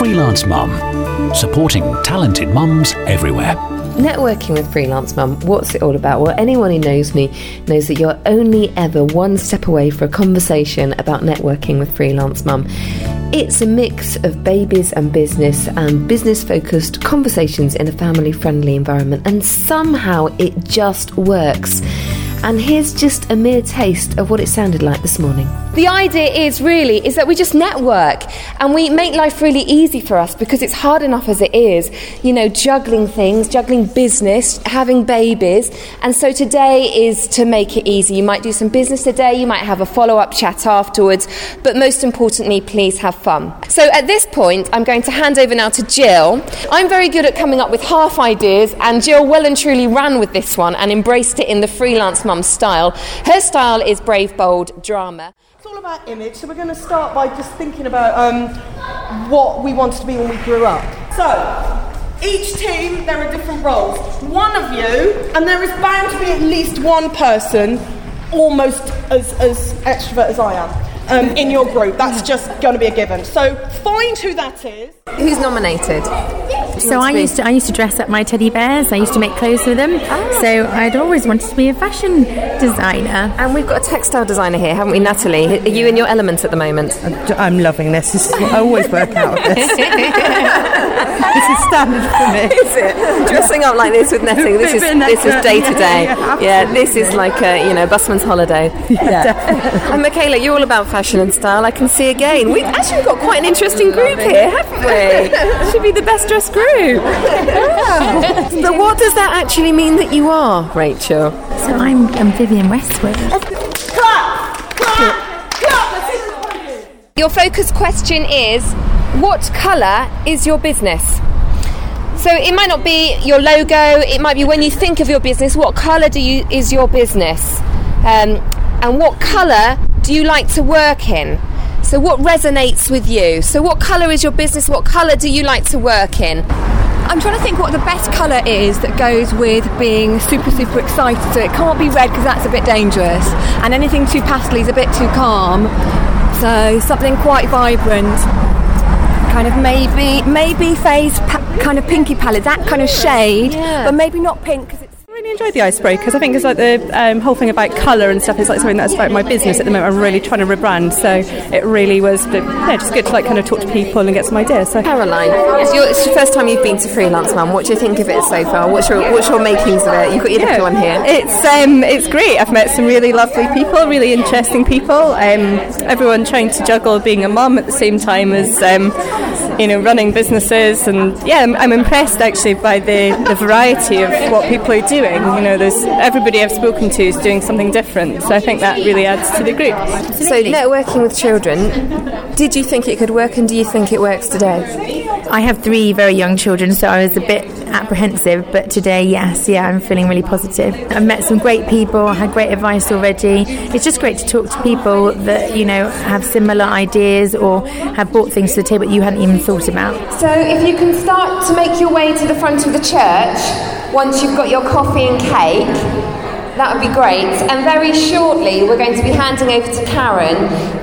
Freelance Mum, supporting talented mums everywhere. Networking with Freelance Mum, what's it all about? Well, anyone who knows me knows that you're only ever one step away for a conversation about networking with Freelance Mum. It's a mix of babies and business and business focused conversations in a family friendly environment, and somehow it just works. And here's just a mere taste of what it sounded like this morning. The idea is really is that we just network and we make life really easy for us because it's hard enough as it is, you know, juggling things, juggling business, having babies. And so today is to make it easy. You might do some business today, you might have a follow-up chat afterwards, but most importantly, please have fun. So at this point, I'm going to hand over now to Jill. I'm very good at coming up with half ideas and Jill well and truly ran with this one and embraced it in the freelance mum style. Her style is brave, bold, drama. It's all about image, so we're going to start by just thinking about um, what we wanted to be when we grew up. So, each team, there are different roles. One of you, and there is bound to be at least one person almost as, as extrovert as I am. Um, in your group, that's just going to be a given. So find who that is. Who's nominated? So I used to I used to dress up my teddy bears. I used to make clothes for them. Oh. So I'd always wanted to be a fashion designer. And we've got a textile designer here, haven't we, Natalie? Are you in your element at the moment? I'm loving this. this is, I always work out of this. this is standard for me. Is it? Dressing up like this with netting. This is this is day to day. Yeah, this is like a you know busman's holiday. Yeah, And Michaela, you're all about fashion and style. I can see again. We've actually got quite an interesting group here, haven't we? Should be the best dressed group. Yeah. But what does that actually mean that you are, Rachel? So I'm, I'm Vivienne Westwood. Clap! Clap! Clap! Let's see this one. Your focus question is what colour is your business? So it might not be your logo, it might be when you think of your business, what colour do you is your business? Um, and what colour do you like to work in? So what resonates with you? So what colour is your business? What colour do you like to work in? I'm trying to think what the best colour is that goes with being super, super excited. So it can't be red because that's a bit dangerous, and anything too pastel is a bit too calm. So something quite vibrant, kind of maybe maybe phase pa- kind of pinky palette, that kind of shade, but maybe not pink because it's. I really enjoyed the icebreakers. I think it's like the um, whole thing about colour and stuff is like something that's about my business at the moment. I'm really trying to rebrand, so it really was the, yeah, just good to like kind of talk to people and get some ideas. So Caroline, it's, your, it's the first time you've been to Freelance Mum. What do you think of it so far? What's your what's your makings of it? You've got your little one here. It's um, it's great. I've met some really lovely people, really interesting people. Um, everyone trying to juggle being a mum at the same time as um, you know running businesses, and yeah, I'm, I'm impressed actually by the, the variety of what people are doing. You know, there's everybody I've spoken to is doing something different, so I think that really adds to the group. So networking with children, did you think it could work, and do you think it works today? I have three very young children, so I was a bit apprehensive, but today, yes, yeah, I'm feeling really positive. I've met some great people, I had great advice already. It's just great to talk to people that, you know, have similar ideas or have brought things to the table that you hadn't even thought about. So if you can start to make your way to the front of the church once you've got your coffee and cake, that would be great. And very shortly, we're going to be handing over to Karen,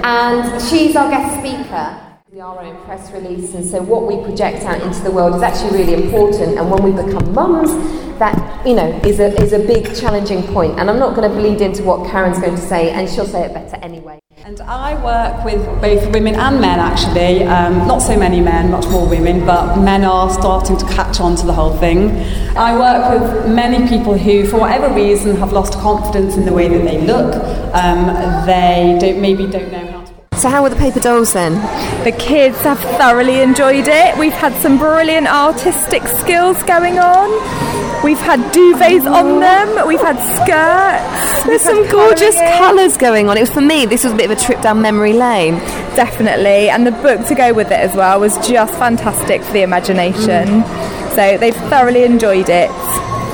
and she's our guest speaker. Our own press release, and so what we project out into the world is actually really important. And when we become mums, that you know is a is a big challenging point. And I'm not going to bleed into what Karen's going to say, and she'll say it better anyway. And I work with both women and men actually. Um, not so many men, much more women, but men are starting to catch on to the whole thing. I work with many people who, for whatever reason, have lost confidence in the way that they look. Um, they don't, maybe don't know. So how were the paper dolls then? The kids have thoroughly enjoyed it. We've had some brilliant artistic skills going on. We've had duvets on oh. them. We've had skirts. There's We've some gorgeous colouring. colours going on. It was for me. This was a bit of a trip down memory lane. Definitely, and the book to go with it as well was just fantastic for the imagination. Mm. So they've thoroughly enjoyed it.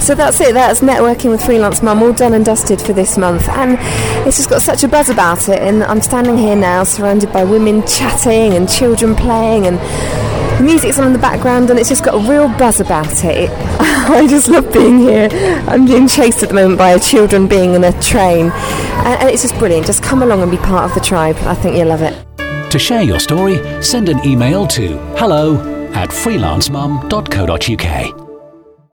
So that's it. That's networking with freelance mum, all done and dusted for this month, and it's just got such a buzz about it. And I'm standing here now, surrounded by women chatting and children playing, and music's on in the background, and it's just got a real buzz about it. I just love being here. I'm being chased at the moment by a children being in a train, and, and it's just brilliant. Just come along and be part of the tribe. I think you'll love it. To share your story, send an email to hello at freelancemum.co.uk.